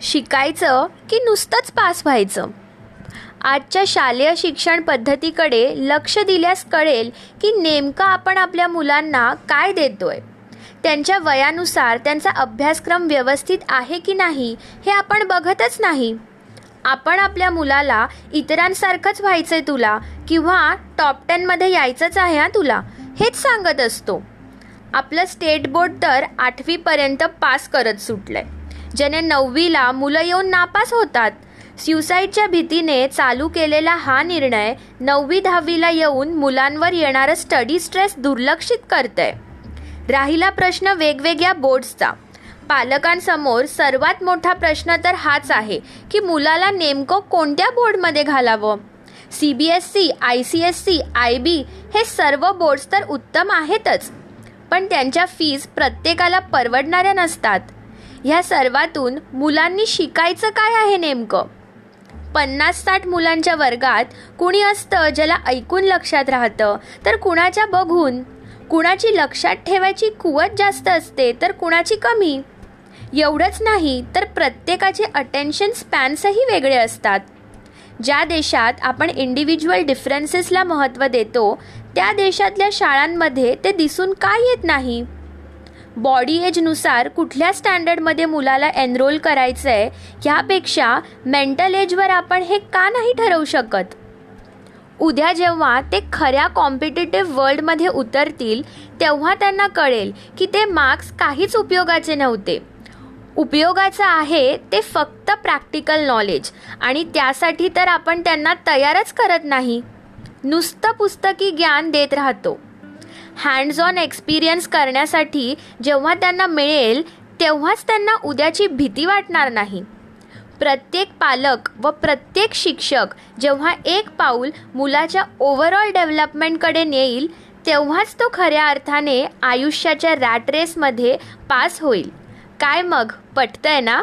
शिकायचं की नुसतंच पास व्हायचं? आजच्या शालेय शिक्षण पद्धतीकडे लक्ष दिल्यास कळेल की नेमकं आपण आपल्या मुलांना काय देतोय? त्यांच्या वयानुसार त्यांचा अभ्यासक्रम व्यवस्थित आहे की नाही हे आपण बघतच नाही. आपण आपल्या मुलाला इतरांसारखंच व्हायचंय तुला किंवा टॉप टेनमध्ये यायचंच आहे हा तुला हेच सांगत असतो. आपलं स्टेट बोर्ड तर आठवीपर्यंत पास करत सुटलंय. ज्याने नववीला मुलं येऊन नापास होतात. स्युसाईडच्या भीतीने चालू केलेला हा निर्णय नववी दहावीला येऊन मुलांवर येणारं स्टडी स्ट्रेस दुर्लक्षित करतंय. राहिला प्रश्न वेगवेगळ्या बोर्ड्सचा. पालकांसमोर सर्वात मोठा प्रश्न तर हाच आहे की मुलाला नेमकं कोणत्या बोर्डमध्ये घालावं? C B S C I C S C I B हे सर्व बोर्ड्स तर उत्तम आहेतच. पण त्यांच्या फीज प्रत्येकाला परवडणाऱ्या नसतात. ह्या सर्वातून मुलांनी शिकायचं काय आहे नेमकं? पन्नास साठ मुलांच्या वर्गात कुणी असतं ज्याला ऐकून लक्षात राहतं? तर कुणाच्या बघून? कुणाची लक्षात ठेवायची कुवत जास्त असते तर कुणाची कमी? एवढंच नाही तर प्रत्येकाचे अटेन्शन स्पॅन्सही वेगळे असतात. ज्या देशात आपण इंडिव्हिज्युअल डिफरन्सेसला महत्त्व देतो त्या देशातल्या शाळांमध्ये ते दिसून का येत नाही. बॉडी एजनुसार कुठल्या स्टँडर्डमध्ये मुलाला एनरोल करायचं आहे ह्यापेक्षा मेंटल एजवर आपण हे का नाही ठरवू शकत? उद्या जेव्हा ते खऱ्या कॉम्पिटेटिव्ह वर्ल्डमध्ये उतरतील तेव्हा त्यांना कळेल की ते मार्क्स काहीच उपयोगाचे नव्हते. उपयोगाचं आहे ते फक्त प्रॅक्टिकल नॉलेज आणि त्यासाठी तर आपण त्यांना तयारच करत नाही. नुसतं पुस्तकी ज्ञान देत राहतो. हँड्स ऑन एक्सपिरियन्स करण्यासाठी जेव्हा त्यांना मिळेल तेव्हाच त्यांना उद्याची भीती वाटणार नाही. प्रत्येक पालक व प्रत्येक शिक्षक जेव्हा एक पाऊल मुलाच्या ओव्हरऑल डेव्हलपमेंटकडे नेईल तेव्हाच तो खऱ्या अर्थाने आयुष्याच्या रॅट रेसमध्ये पास होईल. काय मग? पटतंय ना?